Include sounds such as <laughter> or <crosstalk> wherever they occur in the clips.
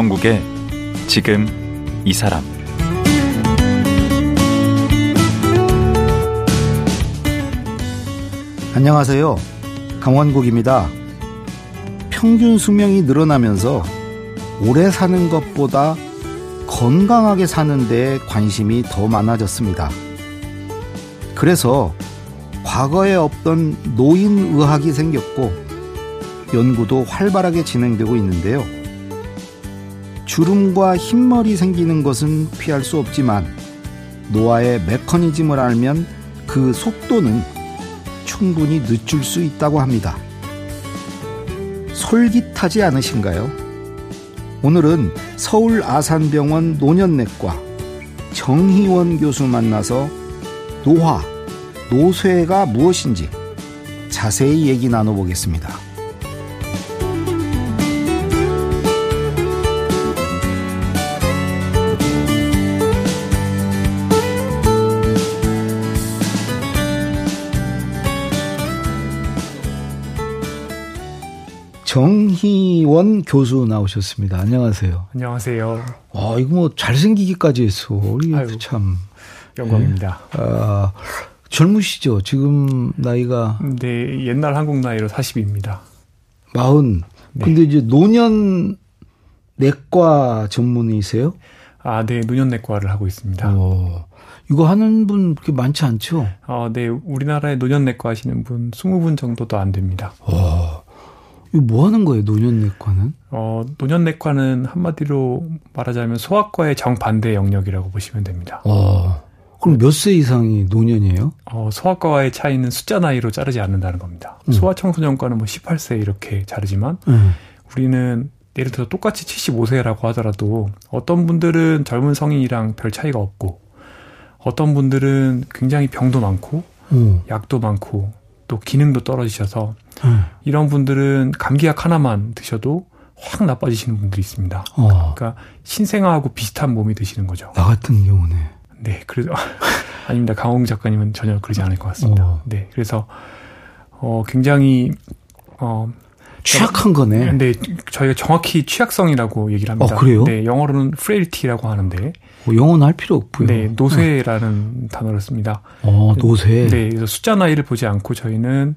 강원국의 지금 이 사람 안녕하세요. 강원국입니다. 평균 수명이 늘어나면서 오래 사는 것보다 건강하게 사는 데 관심이 더 많아졌습니다. 그래서 과거에 없던 노인의학이 생겼고 연구도 활발하게 진행되고 있는데요. 주름과 흰머리 생기는 것은 피할 수 없지만 노화의 메커니즘을 알면 그 속도는 충분히 늦출 수 있다고 합니다. 솔깃하지 않으신가요? 오늘은 서울 아산병원 노년내과 정희원 교수 만나서 노화, 노쇠가 무엇인지 자세히 얘기 나눠보겠습니다. 정희원 교수 나오셨습니다. 안녕하세요. 안녕하세요. 아, 이거 뭐 잘생기기까지 했어. 아유, 참. 영광입니다. 네. 아, 젊으시죠? 지금 나이가. 네, 옛날 한국 나이로 40입니다. 마흔. 네. 근데 이제 노년 내과 전문의세요? 아, 네, 노년 내과를 하고 있습니다. 오. 이거 하는 분 그렇게 많지 않죠? 어, 네, 우리나라에 노년 내과 하시는 분 20분 정도도 안 됩니다. 와. 이거 뭐 하는 거예요, 노년내과는? 어, 노년내과는 한마디로 말하자면 소아과의 정반대 영역이라고 보시면 됩니다. 어. 그럼 몇 세 이상이 노년이에요? 어, 소아과와의 차이는 숫자 나이로 자르지 않는다는 겁니다. 음. 소아청소년과는 뭐 18세 이렇게 자르지만 음. 우리는 예를 들어 똑같이 75세라고 하더라도 어떤 분들은 젊은 성인이랑 별 차이가 없고 어떤 분들은 굉장히 병도 많고 음. 약도 많고 또 기능도 떨어지셔서 음. 이런 분들은 감기약 하나만 드셔도 확 나빠지시는 분들이 있습니다. 어. 그러니까 신생아하고 비슷한 몸이 드시는 거죠. 나 같은 경우네. 네, 그래서 <laughs> 아닙니다. 강홍 작가님은 전혀 그러지 않을 것 같습니다. 어. 네, 그래서 어 굉장히 어 취약한 거네. 네, 저희가 정확히 취약성이라고 얘기를 합니다. 어, 그래요? 네, 영어로는 frailty라고 하는데 뭐 영어는 할 필요 없고요. 네, 노쇠라는 어. 단어를 씁니다. 어, 노쇠. 네, 그래서 숫자 나이를 보지 않고 저희는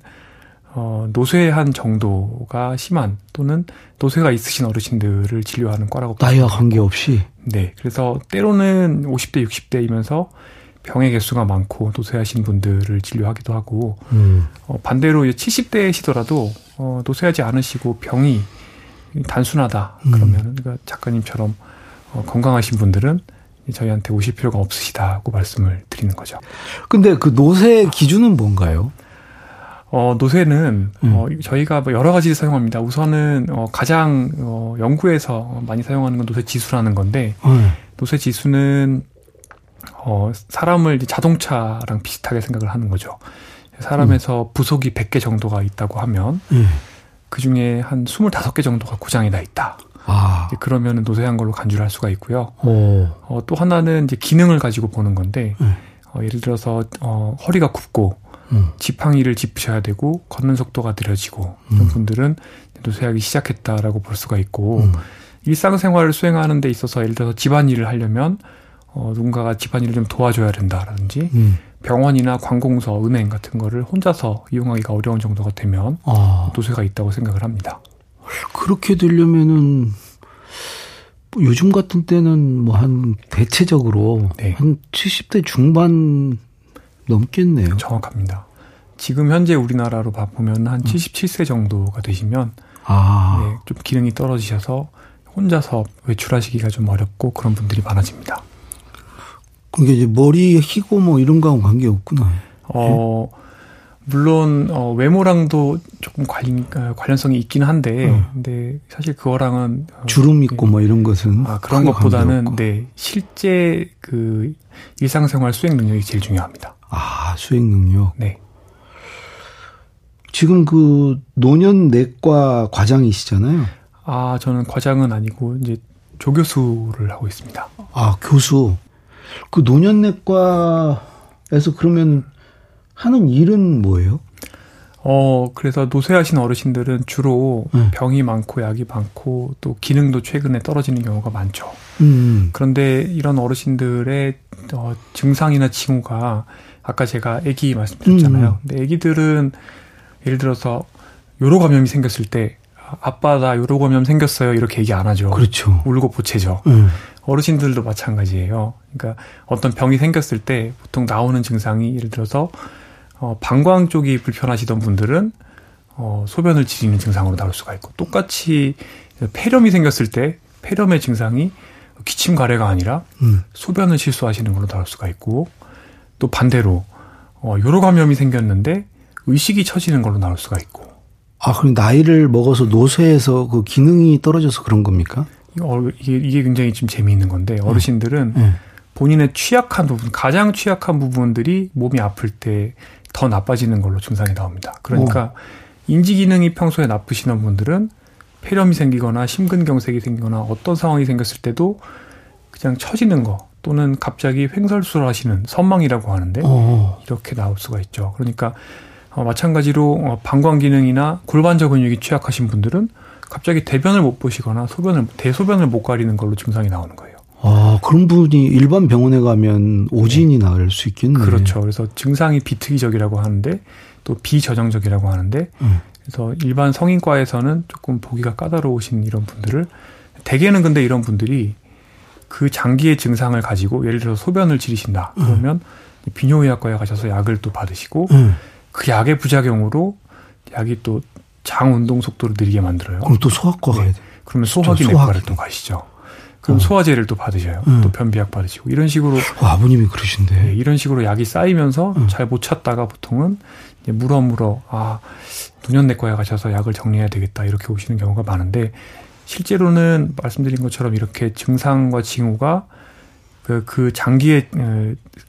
어, 노쇠한 정도가 심한 또는 노쇠가 있으신 어르신들을 진료하는 과라고 나이와 관계없이. 네, 그래서 때로는 50대, 60대이면서 병의 개수가 많고 노쇠하신 분들을 진료하기도 하고 음. 어, 반대로 70대시더라도 어, 노쇠하지 않으시고 병이 단순하다 음. 그러면 그러니까 작가님처럼 어, 건강하신 분들은 저희한테 오실 필요가 없으시다고 말씀을 드리는 거죠. 근데 그 노쇠 기준은 뭔가요? 어, 노쇠는, 음. 어, 저희가 뭐 여러 가지를 사용합니다. 우선은, 어, 가장, 어, 연구에서 많이 사용하는 건 노쇠 지수라는 건데, 음. 노쇠 지수는, 어, 사람을 자동차랑 비슷하게 생각을 하는 거죠. 사람에서 음. 부속이 100개 정도가 있다고 하면, 음. 그 중에 한 25개 정도가 고장이 나 있다. 아. 그러면 노쇠한 걸로 간주를 할 수가 있고요. 어, 또 하나는 이제 기능을 가지고 보는 건데, 음. 어, 예를 들어서, 어, 허리가 굽고, 음. 지팡이를 짚으셔야 되고 걷는 속도가 느려지고 이런 음. 분들은 노쇠하기 시작했다라고 볼 수가 있고 음. 일상생활을 수행하는 데 있어서 예를 들어서 집안일을 하려면 어, 누군가가 집안일을 좀 도와줘야 된다라든지 음. 병원이나 관공서, 은행 같은 거를 혼자서 이용하기가 어려운 정도가 되면 아. 노쇠가 있다고 생각을 합니다. 그렇게 되려면은 뭐 요즘 같은 때는 뭐 한 대체적으로 네. 한 70대 중반 넘겠네요. 정확합니다. 지금 현재 우리나라로 보면 한 77세 음. 정도가 되시면 아. 네, 좀 기능이 떨어지셔서 혼자서 외출하시기가 좀 어렵고 그런 분들이 많아집니다. 그게 이제 머리 희고 뭐 이런 거하고 관계 없구나. 어, 물론 어, 외모랑도 조금 관련 어, 관련성이 있긴 한데, 어. 근데 사실 그거랑은 어, 주름 있고 뭐 이런 것은 아, 그런 것보다는 네 실제 그 일상생활 수행 능력이 제일 중요합니다. 아, 수행 능력. 네. 지금 그 노년 내과 과장이시잖아요. 아, 저는 과장은 아니고 이제 조교수를 하고 있습니다. 아, 교수. 그 노년 내과에서 그러면 하는 일은 뭐예요? 어, 그래서 노쇠하신 어르신들은 주로 네. 병이 많고 약이 많고 또 기능도 최근에 떨어지는 경우가 많죠. 음. 그런데 이런 어르신들의 어, 증상이나 징후가 아까 제가 아기 말씀드렸잖아요. 음. 근데 아기들은 예를 들어서 요로 감염이 생겼을 때 아빠 나 요로 감염 생겼어요 이렇게 얘기 안 하죠. 그렇죠. 울고 보채죠. 음. 어르신들도 마찬가지예요. 그러니까 어떤 병이 생겼을 때 보통 나오는 증상이 예를 들어서 어, 방광 쪽이 불편하시던 분들은 어, 소변을 지리는 증상으로 나올 수가 있고 똑같이 폐렴이 생겼을 때 폐렴의 증상이 기침 가래가 아니라 음. 소변을 실수하시는 걸로 나올 수가 있고 또 반대로 어, 요로 감염이 생겼는데 의식이 처지는 걸로 나올 수가 있고. 아, 그럼 나이를 먹어서 노쇠해서 그 기능이 떨어져서 그런 겁니까? 어, 이게, 이게 굉장히 좀 재미있는 건데 어르신들은 네. 본인의 취약한 부분, 가장 취약한 부분들이 몸이 아플 때 더 나빠지는 걸로 증상이 나옵니다. 그러니까 오. 인지 기능이 평소에 나쁘시는 분들은 폐렴이 생기거나 심근경색이 생기거나 어떤 상황이 생겼을 때도 그냥 처지는 거 또는 갑자기 횡설수설 하시는 선망이라고 하는데 오. 이렇게 나올 수가 있죠. 그러니까 어, 마찬가지로 어, 방광 기능이나 골반저 근육이 취약하신 분들은 갑자기 대변을 못 보시거나 소변을 대소변을 못 가리는 걸로 증상이 나오는 거예요. 아, 그런 분이 일반 병원에 가면 오진이 네. 나을 수 있겠네요. 그렇죠. 그래서 증상이 비특이적이라고 하는데 또 비저정적이라고 하는데 음. 그래서 일반 성인과에서는 조금 보기가 까다로우신 이런 분들을 대개는 근데 이런 분들이 그 장기의 증상을 가지고 예를 들어서 소변을 지르신다. 음. 그러면 음. 비뇨의학과에 가셔서 약을 또 받으시고 음. 그 약의 부작용으로 약이 또 장 운동 속도를 느리게 만들어요. 그럼 또 소아과 가야 돼. 그러면 소화기 내과를 또 가시죠. 그럼 어. 소화제를 또 받으셔요. 음. 또 변비약 받으시고 이런 식으로 어, 아버님이 그러신데 네, 이런 식으로 약이 쌓이면서 음. 잘못 찾다가 보통은 이제 물어 물어 아 노년내과에 가셔서 약을 정리해야 되겠다 이렇게 오시는 경우가 많은데 실제로는 말씀드린 것처럼 이렇게 증상과 징후가 그, 그 장기에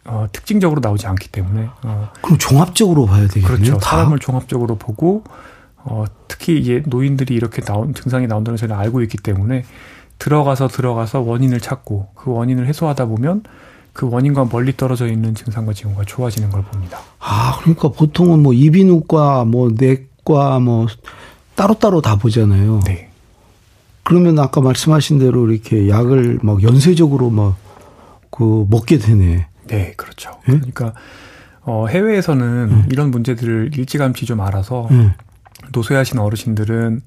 어, 특징적으로 나오지 않기 때문에 어, 그럼 종합적으로 봐야 되겠네요. 그렇죠. 다? 사람을 종합적으로 보고 어, 특히 이제 노인들이 이렇게 나온 증상이 나온다는 저는 알고 있기 때문에 들어가서 들어가서 원인을 찾고 그 원인을 해소하다 보면 그 원인과 멀리 떨어져 있는 증상과 징후가 좋아지는 걸 봅니다. 아, 그러니까 보통은 뭐 이비인후과, 뭐 내과, 뭐 따로따로 다 보잖아요. 네. 그러면 아까 말씀하신 대로 이렇게 약을 막 연쇄적으로 막 그 먹게 되네. 네, 그렇죠. 네? 그러니까 어 해외에서는 음. 이런 문제들을 일찌감치 좀 알아서 음. 노쇠하신 어르신들은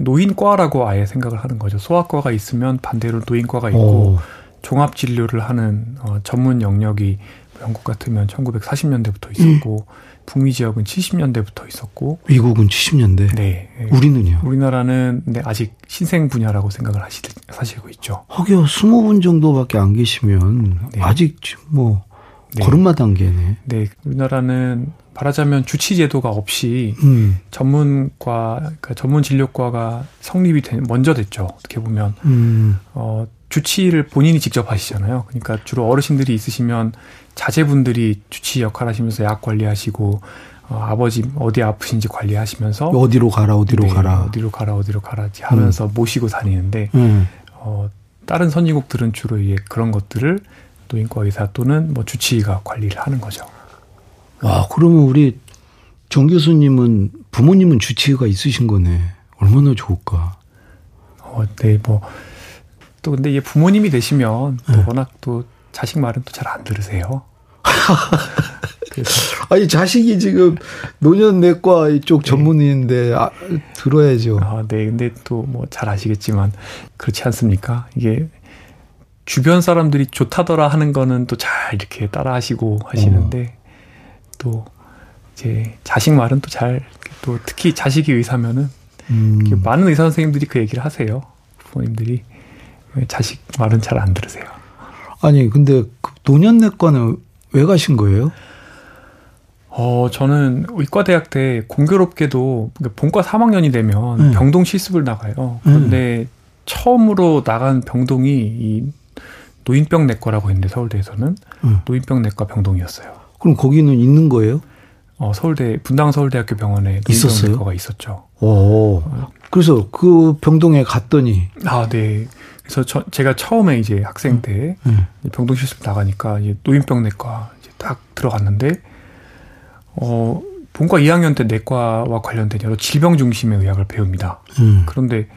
노인과라고 아예 생각을 하는 거죠. 소아과가 있으면 반대로 노인과가 있고 오. 종합 진료를 하는 어, 전문 영역이 영국 같으면 1940년대부터 있었고 음. 북미 지역은 70년대부터 있었고 미국은 70년대. 네. 우리는요? 우리나라는 네, 아직 신생 분야라고 생각을 하시, 사시고 있죠. 하기야 20분 정도밖에 안 계시면 네. 아직 뭐 네. 걸음마 단계네. 네. 우리나라는 말하자면 주치 제도가 없이 음. 전문과 그러니까 전문 진료과가 성립이 된, 먼저 됐죠. 어떻게 보면 음. 어 주치를 본인이 직접 하시잖아요. 그러니까 주로 어르신들이 있으시면 자제분들이 주치 역할 하시면서 약 관리하시고 어, 아버지 어디 아프신지 관리하시면서 어디로 가라 어디로 네, 가라 어디로 가라 어디로 가라 하면서 음. 모시고 다니는데 음. 어, 다른 선진국들은 주로 이제 그런 것들을 노인과 의사 또는 뭐 주치의가 관리를 하는 거죠. 와 그러면 우리 정 교수님은 부모님은 주치의가 있으신 거네. 얼마나 좋을까. 어, 네, 뭐 또 근데 이게 부모님이 되시면 또 네. 워낙 또 자식 말은 또 잘 안 들으세요. <laughs> 아니 자식이 지금 노년내과 이쪽 네. 전문의인데 아, 들어야죠. 아, 네. 근데 또 뭐 잘 아시겠지만 그렇지 않습니까? 이게 주변 사람들이 좋다더라 하는 거는 또 잘 이렇게 따라하시고 하시는데 어. 또 이제 자식 말은 또 잘또 특히 자식이 의사면은 음. 많은 의사 선생님들이 그 얘기를 하세요. 부모님들이 자식 말은 잘 안 들으세요. 아니 근데 그 노년내과는 왜 가신 거예요? 어 저는 의과대학 때 공교롭게도 그러니까 본과 3학년이 되면 음. 병동 실습을 나가요. 그런데 음. 처음으로 나간 병동이 이 노인병 내과라고 했는데 서울대에서는 음. 노인병 내과 병동이었어요. 그럼 거기는 있는 거예요? 어 서울대 분당 서울대학교 병원에 노인병 내과가 있었죠. 오. 그래서 그 병동에 갔더니 아 네. 그래서 저, 제가 처음에 이제 학생 때 음. 음. 병동 실습 나가니까 이제 노인병내과 이제 딱 들어갔는데 어 본과 2학년 때 내과와 관련된 여러 질병 중심의 의학을 배웁니다. 음. 그런데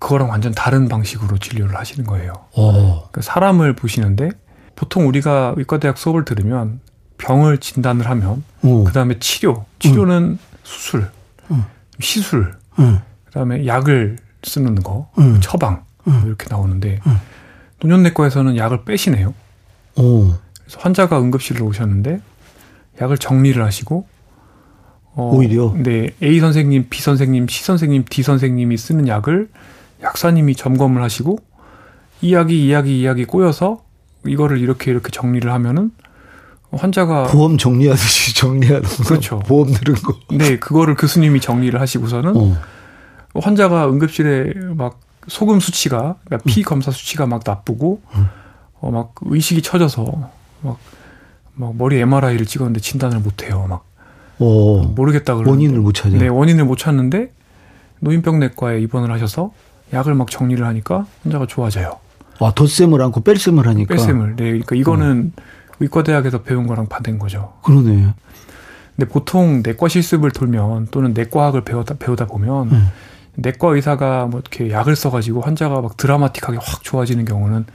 그거랑 완전 다른 방식으로 진료를 하시는 거예요. 그러니까 사람을 보시는데 보통 우리가 의과대학 수업을 들으면 병을 진단을 하면 그 다음에 치료, 치료는 음. 수술, 음. 시술, 음. 그 다음에 약을 쓰는 거, 처방 뭐 이렇게 나오는데 노년내과에서는 약을 빼시네요. 오. 그래서 환자가 응급실로 오셨는데 약을 정리를 하시고 어, 오히려 네 A 선생님, B 선생님, C 선생님, D 선생님이 쓰는 약을 약사님이 점검을 하시고 이 약이 이 약이 이 약이 꼬여서 이거를 이렇게 이렇게 정리를 하면은 환자가 보험 정리하듯이 <laughs> 정리하는 거 그렇죠. 보험 들은 거. 네, 그거를 교수님이 정리를 하시고서는 어. 환자가 응급실에 막 소금 수치가 그러니까 피 검사 수치가 막 나쁘고 음. 어, 막 의식이 처져서 막, 막 머리 MRI를 찍었는데 진단을 못 해요. 막 오. 모르겠다 그러는데 원인을 못 찾아. 네, 원인을 못 찾는데 노인병내과에 입원을 하셔서 약을 막 정리를 하니까 환자가 좋아져요. 아, 덧셈을 않고 뺄셈을 하니까. 뺄셈을. 네. 그러니까 이거는 음. 의과대학에서 배운 거랑 반대인 거죠. 그러네. 근데 보통 내과 실습을 돌면 또는 내과학을 배우다, 배우다 보면 음. 내과 의사가 뭐 이렇게 약을 써가지고 환자가 막 드라마틱하게 확 좋아지는 경우는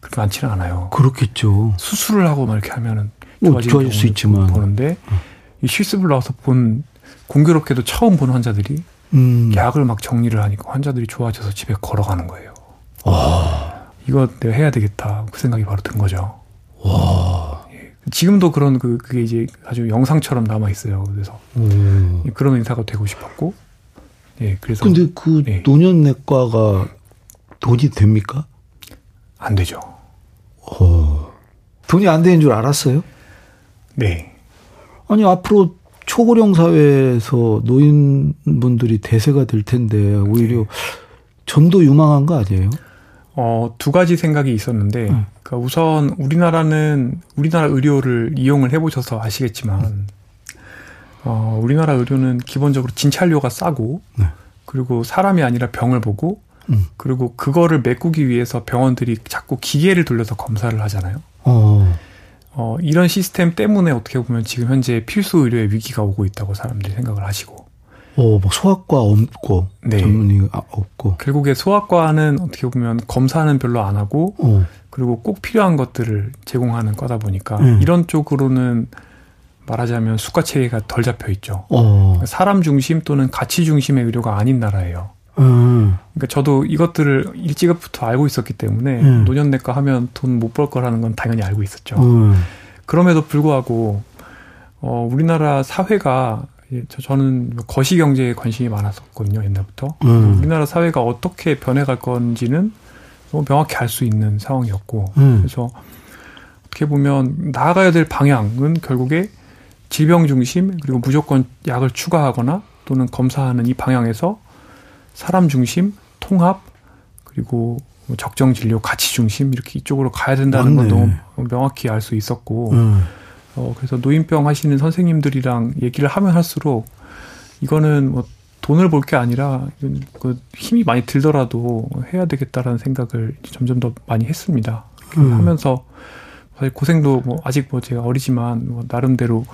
그렇게 많지는 않아요. 그렇겠죠. 수술을 하고 막 이렇게 하면은 뭐 좋아질 수 있지만 보는데 음. 이 실습을 나와서 본 공교롭게도 처음 본 환자들이 음. 약을 막 정리를 하니까 환자들이 좋아져서 집에 걸어가는 거예요. 와. 이거 내가 해야 되겠다. 그 생각이 바로 든 거죠. 와. 예. 지금도 그런 그, 그게 이제 아주 영상처럼 남아 있어요. 그래서 음. 그런 의사가 되고 싶었고. 예, 그래서. 근데 그 예. 노년내과가 돈이 됩니까? 안 되죠. 어. 돈이 안 되는 줄 알았어요? 네. 아니, 앞으로 초고령 사회에서 노인분들이 대세가 될 텐데 오히려 네. 전도 유망한 거 아니에요? 어, 두 가지 생각이 있었는데, 음. 그러니까 우선 우리나라는 우리나라 의료를 이용을 해보셔서 아시겠지만, 음. 어, 우리나라 의료는 기본적으로 진찰료가 싸고, 네. 그리고 사람이 아니라 병을 보고, 음. 그리고 그거를 메꾸기 위해서 병원들이 자꾸 기계를 돌려서 검사를 하잖아요. 어. 어, 이런 시스템 때문에 어떻게 보면 지금 현재 필수 의료의 위기가 오고 있다고 사람들이 생각을 하시고. 어, 뭐 소아과 없고 네. 전문의가 없고. 결국에 소아과는 어떻게 보면 검사는 별로 안 하고 어. 그리고 꼭 필요한 것들을 제공하는 거다 보니까 음. 이런 쪽으로는 말하자면 수가 체계가 덜 잡혀 있죠. 어. 사람 중심 또는 가치 중심의 의료가 아닌 나라예요. 음. 그러니까 저도 이것들을 일찍부터 알고 있었기 때문에 음. 노년내과 하면 돈 못 벌 거라는 건 당연히 알고 있었죠. 음. 그럼에도 불구하고 어 우리나라 사회가 저 저는 거시 경제에 관심이 많았었거든요 옛날부터. 음. 우리나라 사회가 어떻게 변해갈 건지는 너무 명확히 알 수 있는 상황이었고 음. 그래서 어떻게 보면 나아가야 될 방향은 결국에 질병 중심 그리고 무조건 약을 추가하거나 또는 검사하는 이 방향에서 사람 중심, 통합, 그리고 뭐 적정 진료, 가치 중심 이렇게 이쪽으로 가야 된다는 건 너무 명확히 알 수 있었고, 음. 어, 그래서 노인병 하시는 선생님들이랑 얘기를 하면 할수록 이거는 뭐 돈을 볼 게 아니라 그 힘이 많이 들더라도 해야 되겠다라는 생각을 점점 더 많이 했습니다. 음. 하면서 사실 고생도 뭐 아직 뭐 제가 어리지만 뭐 나름대로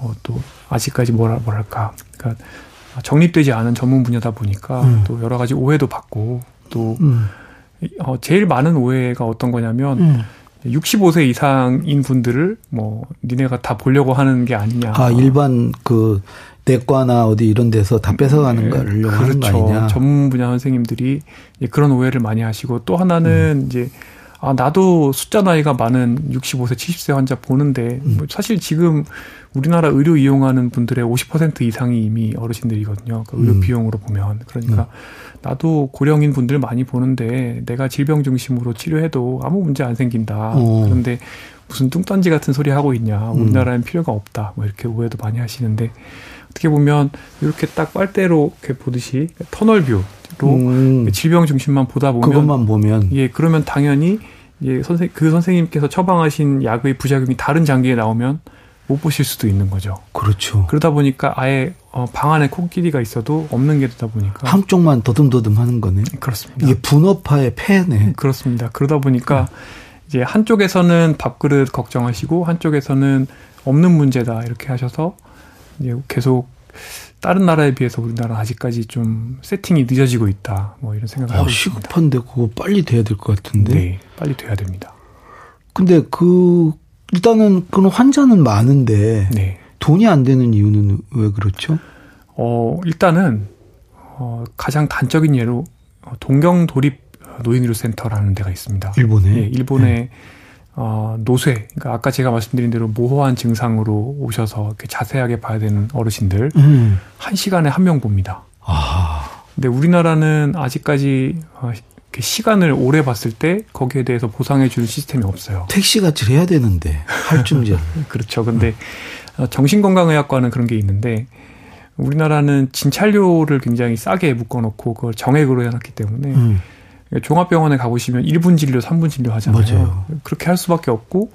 어 또 아직까지 뭐라 뭐랄까 그러니까 정립되지 않은 전문 분야다 보니까 음. 또 여러 가지 오해도 받고 또 음. 어, 제일 많은 오해가 어떤 거냐면 음. 65세 이상인 분들을 뭐 니네가 다 보려고 하는 게 아니냐. 아 일반 그 내과나 어디 이런 데서 다 뺏어가는 네, 거를 그렇죠. 하는 거 그렇죠. 아니냐. 전문 분야 선생님들이 그런 오해를 많이 하시고 또 하나는 음. 이제 아, 나도 숫자 나이가 많은 65세, 70세 환자 보는데, 음. 뭐 사실 지금 우리나라 의료 이용하는 분들의 50% 이상이 이미 어르신들이거든요. 그 의료 음. 비용으로 보면. 그러니까 음. 나도 고령인 분들 많이 보는데 내가 질병 중심으로 치료해도 아무 문제 안 생긴다. 어. 그런데 무슨 뚱딴지 같은 소리 하고 있냐. 음. 우리나라엔 필요가 없다. 뭐 이렇게 오해도 많이 하시는데 어떻게 보면 이렇게 딱 빨대로 이렇게 보듯이 tunnel view로 음. 질병 중심만 보다 보면 그것만 보면 예 그러면 당연히 예, 선생 그 선생님께서 처방하신 약의 부작용이 다른 장기에 나오면 못 보실 수도 있는 거죠. 그렇죠. 그러다 보니까 아예 어, 방 안에 코끼리가 있어도 없는 게 되다 보니까 한쪽만 더듬더듬 하는 거네. 그렇습니다. 이게 분업화의 폐네. 그렇습니다. 그러다 보니까 음. 이제 한쪽에서는 밥그릇 걱정하시고 한쪽에서는 없는 문제다 이렇게 하셔서 이제 계속 다른 나라에 비해서 우리나라 아직까지 좀 세팅이 늦어지고 있다. 뭐 이런 생각을 아, 하고 있습니다. 시급한데 그거 빨리 돼야 될 것 같은데. 네, 빨리 돼야 됩니다. 근데 그 일단은 그런 환자는 많은데 네. 돈이 안 되는 이유는 왜 그렇죠? 어, 일단은 어, 가장 단적인 예로 동경 도립 노인의료 센터라는 데가 있습니다. 일본에. 예, 일본에 네. 어, 노쇠, 그러니까 아까 제가 말씀드린 대로 모호한 증상으로 오셔서 이렇게 자세하게 봐야 되는 어르신들 음. 한 시간에 한 명 봅니다. 아. 근데 우리나라는 아직까지 어, 시간을 오래 봤을 때 거기에 대해서 보상해 주는 시스템이 없어요. 택시 같이 해야 되는데 할증제. <laughs> 그렇죠. 근데 음. 정신건강의학과는 그런 게 있는데 우리나라는 진찰료를 굉장히 싸게 묶어놓고 그걸 정액으로 해놨기 때문에 음. 종합병원에 가보시면 1분 진료, 3분 진료 하잖아요. 맞아요. 그렇게 할 수밖에 없고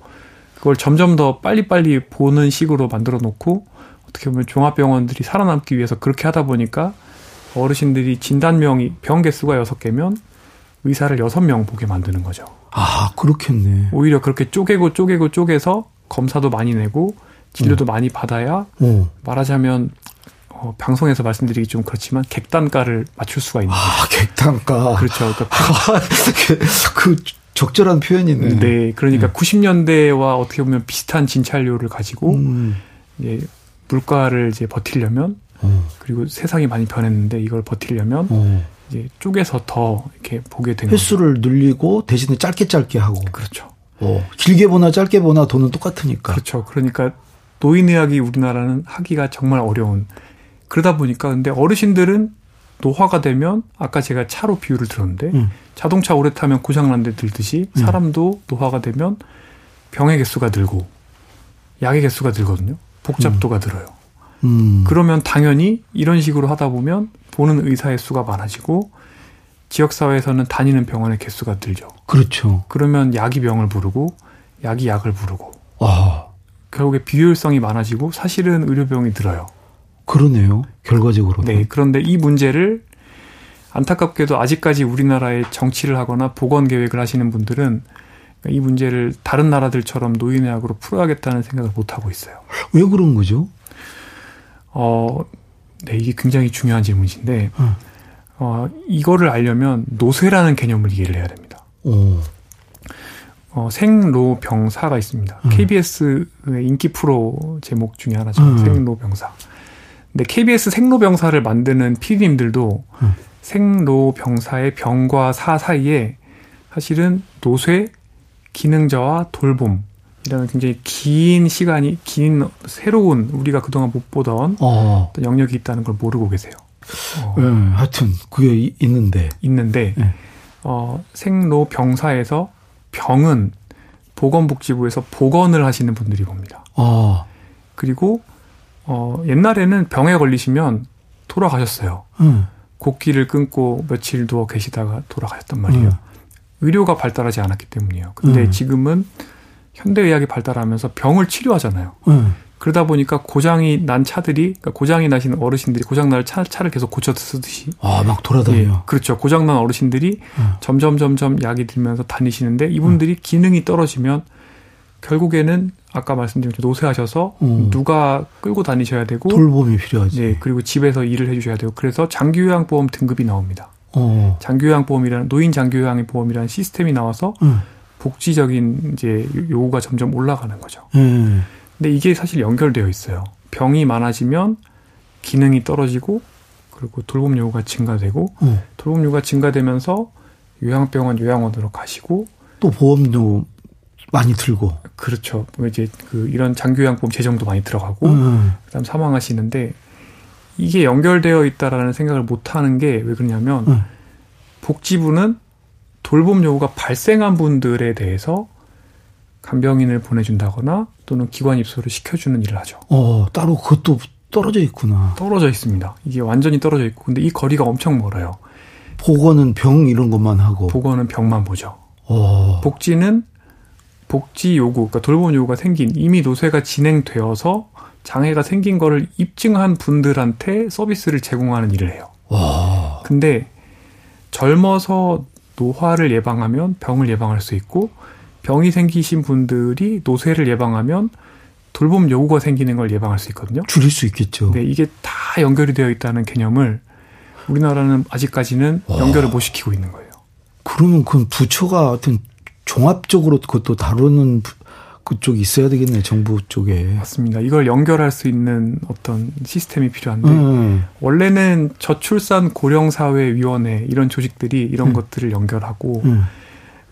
그걸 점점 더 빨리빨리 보는 식으로 만들어 놓고 어떻게 보면 종합병원들이 살아남기 위해서 그렇게 하다 보니까 어르신들이 진단명이 병 개수가 6개면 의사를 6명 보게 만드는 거죠. 아, 그렇겠네. 오히려 그렇게 쪼개고 쪼개고 쪼개서 검사도 많이 내고 진료도 음. 많이 받아야 음. 말하자면 어, 방송에서 말씀드리기 좀 그렇지만 객단가를 맞출 수가 있는 아. 객단가. 그렇죠. 그러니까 <laughs> 그 적절한 표현이네. 네, 그러니까 네. 90년대와 어떻게 보면 비슷한 진찰료를 가지고 음. 예, 물가를 이제 버티려면 어. 그리고 세상이 많이 변했는데 이걸 버티려면 어. 이제 쪼개서 더 이렇게 보게 되는 횟수를 거죠. 늘리고 대신에 짧게 짧게 하고 그렇죠. 어, 길게 보나 짧게 보나 돈은 똑같으니까. 그렇죠. 그러니까 노인의학이 우리나라는 하기가 정말 어려운 그러다 보니까 근데 어르신들은 노화가 되면 아까 제가 차로 비유를 들었는데 음. 자동차 오래 타면 고장난 데 들듯이 음. 사람도 노화가 되면 병의 개수가 늘고 약의 개수가 늘거든요. 복잡도가 음. 늘어요. 음. 그러면 당연히 이런 식으로 하다 보면 보는 의사의 수가 많아지고 지역 사회에서는 다니는 병원의 개수가 늘죠. 그렇죠. 그러면 약이 병을 부르고 약이 약을 부르고 와. 결국에 비효율성이 많아지고 사실은 의료병이 늘어요. 그러네요. 결과적으로. 네. 그런데 이 문제를 안타깝게도 아직까지 우리나라에 정치를 하거나 보건 계획을 하시는 분들은 이 문제를 다른 나라들처럼 노인의 학으로 풀어야겠다는 생각을 못 하고 있어요. 왜 그런 거죠? 어, 네, 이게 굉장히 중요한 질문이신데, 어, 어 이거를 알려면 노쇠라는 개념을 이해를 해야 됩니다. 오. 어, 생로병사가 있습니다. 음. KBS의 인기 프로 제목 중에 하나죠. 음. 생로병사. 근데 KBS 생로병사를 만드는 PD님들도 음. 생로병사의 병과 사 사이에 사실은 노쇠, 기능자와 돌봄, 이라는 굉장히 긴 시간이, 긴, 새로운, 우리가 그동안 못 보던 어. 영역이 있다는 걸 모르고 계세요. 어. 네, 하여튼, 그게 있는데. 있는데, 네. 어, 생로병사에서 병은 보건복지부에서 보건을 하시는 분들이 봅니다. 어. 그리고 어, 옛날에는 병에 걸리시면 돌아가셨어요. 음. 곡기를 끊고 며칠 누워 계시다가 돌아가셨단 말이에요. 음. 의료가 발달하지 않았기 때문이에요. 근데 음. 지금은 현대의학이 발달하면서 병을 치료하잖아요. 그러다 보니까 고장이 난 차들이 그러니까 고장이 나신 어르신들이 고장 날 차, 차를 계속 고쳐 쓰듯이 아막 돌아다녀. 예, 그렇죠. 고장 난 어르신들이 점점 점점 약이 들면서 다니시는데 이분들이 기능이 떨어지면 결국에는 아까 말씀드린 노쇠하셔서 음. 누가 끌고 다니셔야 되고 돌봄이 필요하지. 네, 그리고 집에서 일을 해주셔야 되고 그래서 장기요양보험 등급이 나옵니다. 어. 장기요양보험이라는 노인 장기요양 보험이라는 시스템이 나와서 음. 복지적인 이제 요구가 점점 올라가는 거죠. 음. 근데 이게 사실 연결되어 있어요. 병이 많아지면 기능이 떨어지고 그리고 돌봄 요구가 증가되고 음. 돌봄 요구가 증가되면서 요양병원 요양원으로 가시고 또 보험료 많이 들고. 그렇죠. 뭐 이제 그 이런 장교양보험 재정도 많이 들어가고 음. 그다음 사망하시는데 이게 연결되어 있다라는 생각을 못 하는 게 왜 그러냐면 음. 복지부는 돌봄 요구가 발생한 분들에 대해서 간병인을 보내준다거나 또는 기관 입소를 시켜주는 일을 하죠. 어, 따로 그것도 떨어져 있구나. 떨어져 있습니다. 이게 완전히 떨어져 있고, 근데 이 거리가 엄청 멀어요. 보건은 병 이런 것만 하고. 보건은 병만 보죠. 어. 복지는 복지 요구, 그러니까 돌봄 요구가 생긴 이미 노쇠가 진행되어서 장애가 생긴 거를 입증한 분들한테 서비스를 제공하는 일을 해요. 와. 근데 젊어서 노화를 예방하면 병을 예방할 수 있고 병이 생기신 분들이 노쇠를 예방하면 돌봄 요구가 생기는 걸 예방할 수 있거든요. 줄일 수 있겠죠. 네, 이게 다 연결이 되어 있다는 개념을 우리나라는 아직까지는 와. 연결을 못 시키고 있는 거예요. 그러면 그 부처가 어떤 종합적으로 그것도 다루는 그쪽이 있어야 되겠네 정부 쪽에. 맞습니다. 이걸 연결할 수 있는 어떤 시스템이 필요한데 음. 원래는 저출산 고령사회위원회 이런 조직들이 이런 음. 것들을 연결하고 음.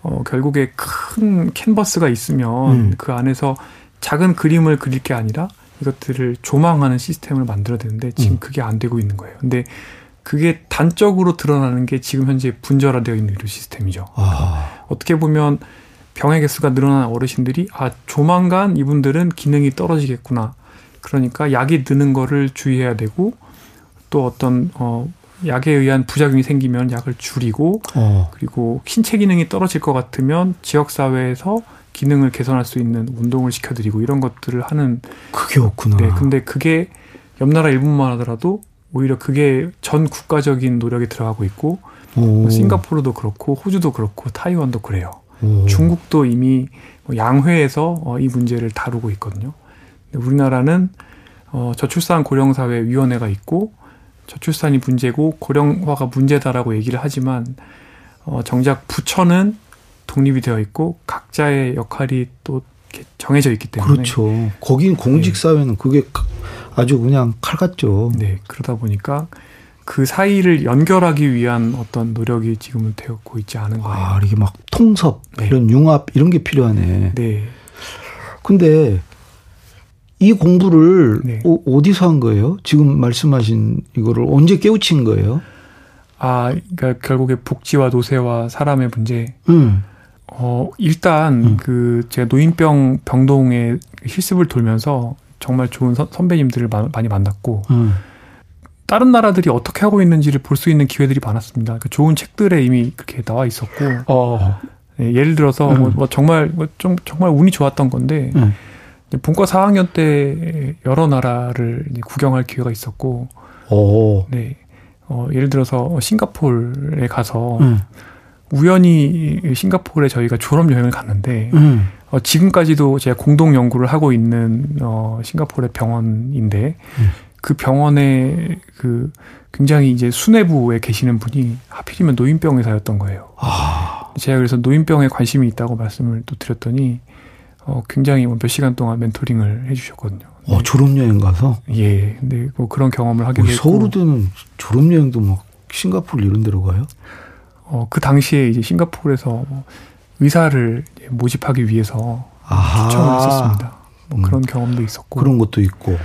어, 결국에 큰 캔버스가 있으면 음. 그 안에서 작은 그림을 그릴 게 아니라 이것들을 조망하는 시스템을 만들어야 되는데 지금 음. 그게 안 되고 있는 거예요. 근데 그게 단적으로 드러나는 게 지금 현재 분절화되어 있는 의료 시스템이죠. 아. 어떻게 보면 병의 개수가 늘어난 어르신들이 아 조만간 이분들은 기능이 떨어지겠구나. 그러니까 약이 드는 거를 주의해야 되고 또 어떤 어 약에 의한 부작용이 생기면 약을 줄이고 어. 그리고 신체 기능이 떨어질 것 같으면 지역 사회에서 기능을 개선할 수 있는 운동을 시켜드리고 이런 것들을 하는 그게 없구나. 네, 근데 그게 옆 나라 일본만 하더라도 오히려 그게 전 국가적인 노력이 들어가고 있고 오. 싱가포르도 그렇고 호주도 그렇고 타이완도 그래요. 오. 중국도 이미 뭐 양회에서 어, 이 문제를 다루고 있거든요. 우리나라는 어, 저출산 고령사회 위원회가 있고 저출산이 문제고 고령화가 문제다라고 얘기를 하지만 어, 정작 부처는 독립이 되어 있고 각자의 역할이 또 정해져 있기 때문에 그렇죠. 거긴 공직 사회는 네. 그게 아주 그냥 칼 같죠. 네, 그러다 보니까 그 사이를 연결하기 위한 어떤 노력이 지금은 되었고 있지 않은 거예요. 아, 이게 막 통섭, 네. 이런 융합, 이런 게 필요하네. 네. 근데 이 공부를 네. 어, 디서한 거예요? 지금 말씀하신 이거를 언제 깨우친 거예요? 아, 그러니까 결국에 복지와 노세와 사람의 문제. 음. 어, 일단 음. 그 제가 노인병 병동에 실습을 돌면서 정말 좋은 선, 배님들을 많이 만났고 음. 다른 나라들이 어떻게 하고 있는지를 볼 수 있는 기회들이 많았습니다. 그 좋은 책들에 이미 그렇게 나와 있었고, 어. 네, 예를 들어서 음. 뭐, 뭐, 정말 뭐좀 정말 운이 좋았던 건데 음. 본과 4학년 때 여러 나라를 구경할 기회가 있었고, 오. 네, 어, 예를 들어서 싱가폴에 가서 음. 우연히 싱가폴에 저희가 졸업 여행을 갔는데 음. 어, 지금까지도 제가 공동 연구를 하고 있는 어, 싱가폴의 병원인데 음. 그 병원에 그 굉장히 이제 수뇌부에 계시는 분이 하필이면 노인병 의사였던 거예요. 아. 제가 그래서 노인병에 관심이 있다고 말씀을 또 드렸더니 어, 굉장히 뭐몇 시간 동안 멘토링을 해주셨거든요. 어, 졸업여행 가서? 예. 근데 뭐 그런 경험을 하게 됐고. 서울대는 졸업여행도 막 싱가포르 이런 데로 가요? 어, 그 당시에 이제 싱가포르에서 뭐 의사를 모집하기 위해서 아하. 초청을 했었습니다. 뭐 음. 그런 경험도 있었고. 그런 것도 있고.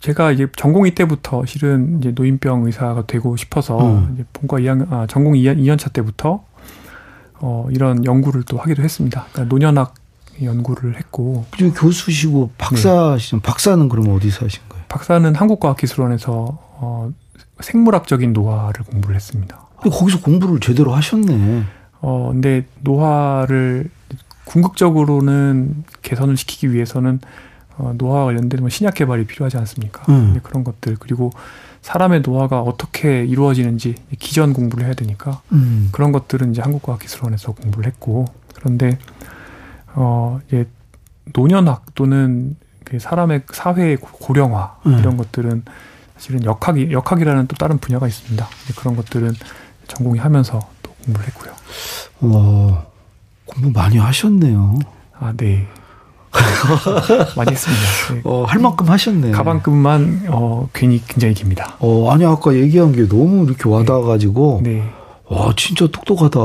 제가 이제 전공의 때부터 실은 이제 노인병 의사가 되고 싶어서 음. 이제 본과 2학년, 아, 전공 2년, 2년차 때부터 어, 이런 연구를 또 하기도 했습니다. 그러니까 노년학 연구를 했고. 그리고 교수시고 박사시죠. 네. 박사는 그럼 어디서 하신 거예요? 박사는 한국과학기술원에서 어, 생물학적인 노화를 공부를 했습니다. 거기서 공부를 제대로 하셨네. 어, 근데 노화를 궁극적으로는 개선을 시키기 위해서는 어, 노화와 관련된 뭐 신약 개발이 필요하지 않습니까? 음. 그런 것들 그리고 사람의 노화가 어떻게 이루어지는지 기전 공부를 해야 되니까 음. 그런 것들은 이제 한국과학기술원에서 공부를 했고 그런데 어 이제 노년학 또는 그 사람의 사회의 고령화 음. 이런 것들은 사실은 역학이 역학이라는 또 다른 분야가 있습니다. 그런 것들은 전공이 하면서 또 공부를 했고요. 와 공부 많이 하셨네요. 아 네. <laughs> 많이 했습니다. 네. 어, 할 만큼 하셨네. 가방끈만 어, 괜히 굉장히 깁니다. 어, 아니 아까 얘기한 게 너무 이렇게 와닿아가지고 네. 네. 와 진짜 똑똑하다.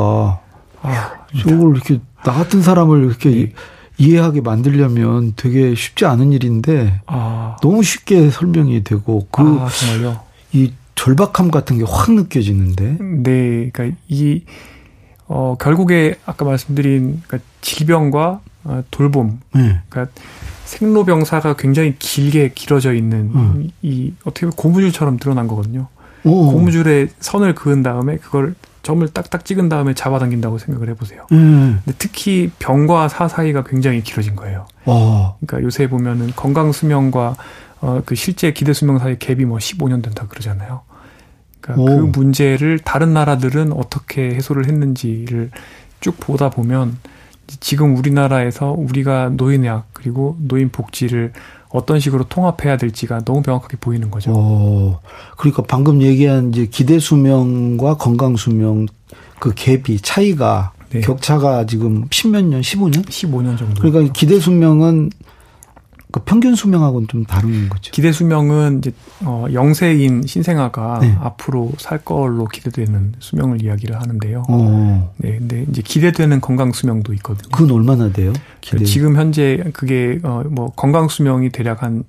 아, 저걸 이렇게 나 같은 사람을 이렇게 네. 이해하게 만들려면 되게 쉽지 않은 일인데 아. 너무 쉽게 설명이 되고 그 아, 정말요? 이 절박함 같은 게 확 느껴지는데. 네, 그러니까 이 어, 결국에 아까 말씀드린 그러니까 질병과 어, 돌봄, 네. 그러니까 생로병사가 굉장히 길게 길어져 있는 음. 이 어떻게 보면 고무줄처럼 드러난 거거든요. 오. 고무줄에 선을 그은 다음에 그걸 점을 딱딱 찍은 다음에 잡아당긴다고 생각을 해보세요. 음. 근데 특히 병과 사 사이가 굉장히 길어진 거예요. 오. 그러니까 요새 보면은 건강 수명과 어, 그 실제 기대 수명 사이 갭이 뭐 15년 된다 그러잖아요. 그러니까 그 문제를 다른 나라들은 어떻게 해소를 했는지를 쭉 보다 보면 지금 우리나라에서 우리가 노인의학 그리고 노인 복지를 어떤 식으로 통합해야 될지가 너무 명확하게 보이는 거죠. 오, 그러니까 방금 얘기한 이제 기대 수명과 건강 수명 그 갭이 차이가 네. 격차가 지금 10몇 년, 15년? 15년 정도. 그러니까 기대 수명은 그 평균 수명하고는 좀 다른 거죠. 기대 수명은 이제 어 영세인 신생아가 네. 앞으로 살 걸로 기대되는 수명을 이야기를 하는데요. 오. 어. 네, 근데 이제 기대되는 건강 수명도 있거든요. 그건 얼마나 돼요? 기대. 지금 현재 그게 어뭐 건강 수명이 대략 한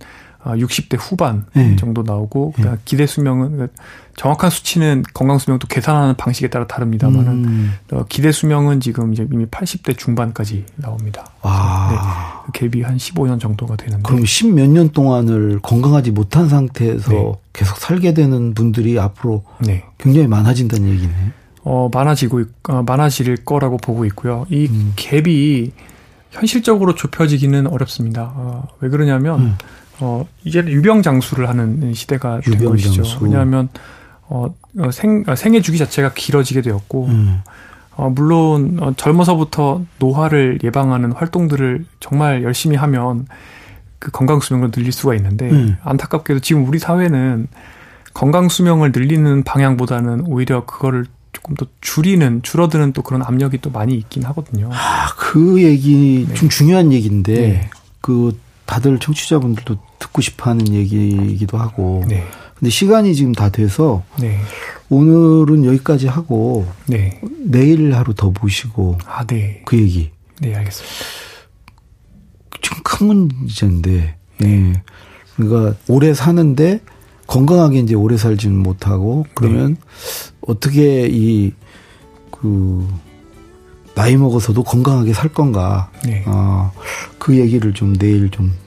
60대 아, 후반 네. 정도 나오고 네. 기대 수명은 그 정확한 수치는 건강 수명도 계산하는 방식에 따라 다릅니다만은 음. 어, 기대 수명은 지금 이제 이미 80대 중반까지 나옵니다. 아. 네, 그 갭이 한 15년 정도가 되는데 그럼 10몇년 동안을 건강하지 못한 상태에서 네. 계속 살게 되는 분들이 앞으로 네. 굉장히 많아진다는 얘기네. 어 많아지고 어, 많아질 거라고 보고 있고요. 이 음. 갭이 현실적으로 좁혀지기는 어렵습니다. 어, 왜 그러냐면 음. 어, 이제는 유병장수를 하는 시대가 된 것이죠. 왜냐하면, 어, 어, 생, 어, 생애 주기 자체가 길어지게 되었고, 음. 어, 물론, 어, 젊어서부터 노화를 예방하는 활동들을 정말 열심히 하면 그 건강 수명을 늘릴 수가 있는데, 음. 안타깝게도 지금 우리 사회는 건강 수명을 늘리는 방향보다는 오히려 그거를 조금 더 줄이는 줄어드는 또 그런 압력이 또 많이 있긴 하거든요. 아, 그 얘기 네. 좀 중요한 얘기인데 네. 그 다들 청취자분들도 듣고 싶어 하는 얘기이기도 하고. 네. 근데 시간이 지금 다 돼서 네. 오늘은 여기까지 하고 네. 내일 하루 더 보시고 아, 네. 그 얘기. 네, 알겠습니다. 지금 큰 문제인데. 네. 예. 그러니까 오래 사는데 건강하게 이제 오래 살지는 못하고 그러면 네. 어떻게 이그 나이 먹어서도 건강하게 살 건가? 네. 어, 그 얘기를 좀 내일 좀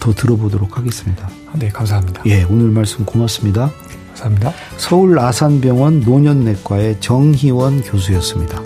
더 들어보도록 하겠습니다. 아, 네, 감사합니다. 예, 오늘 말씀 고맙습니다. 감사합니다. 서울 아산병원 노년내과의 정희원 교수였습니다.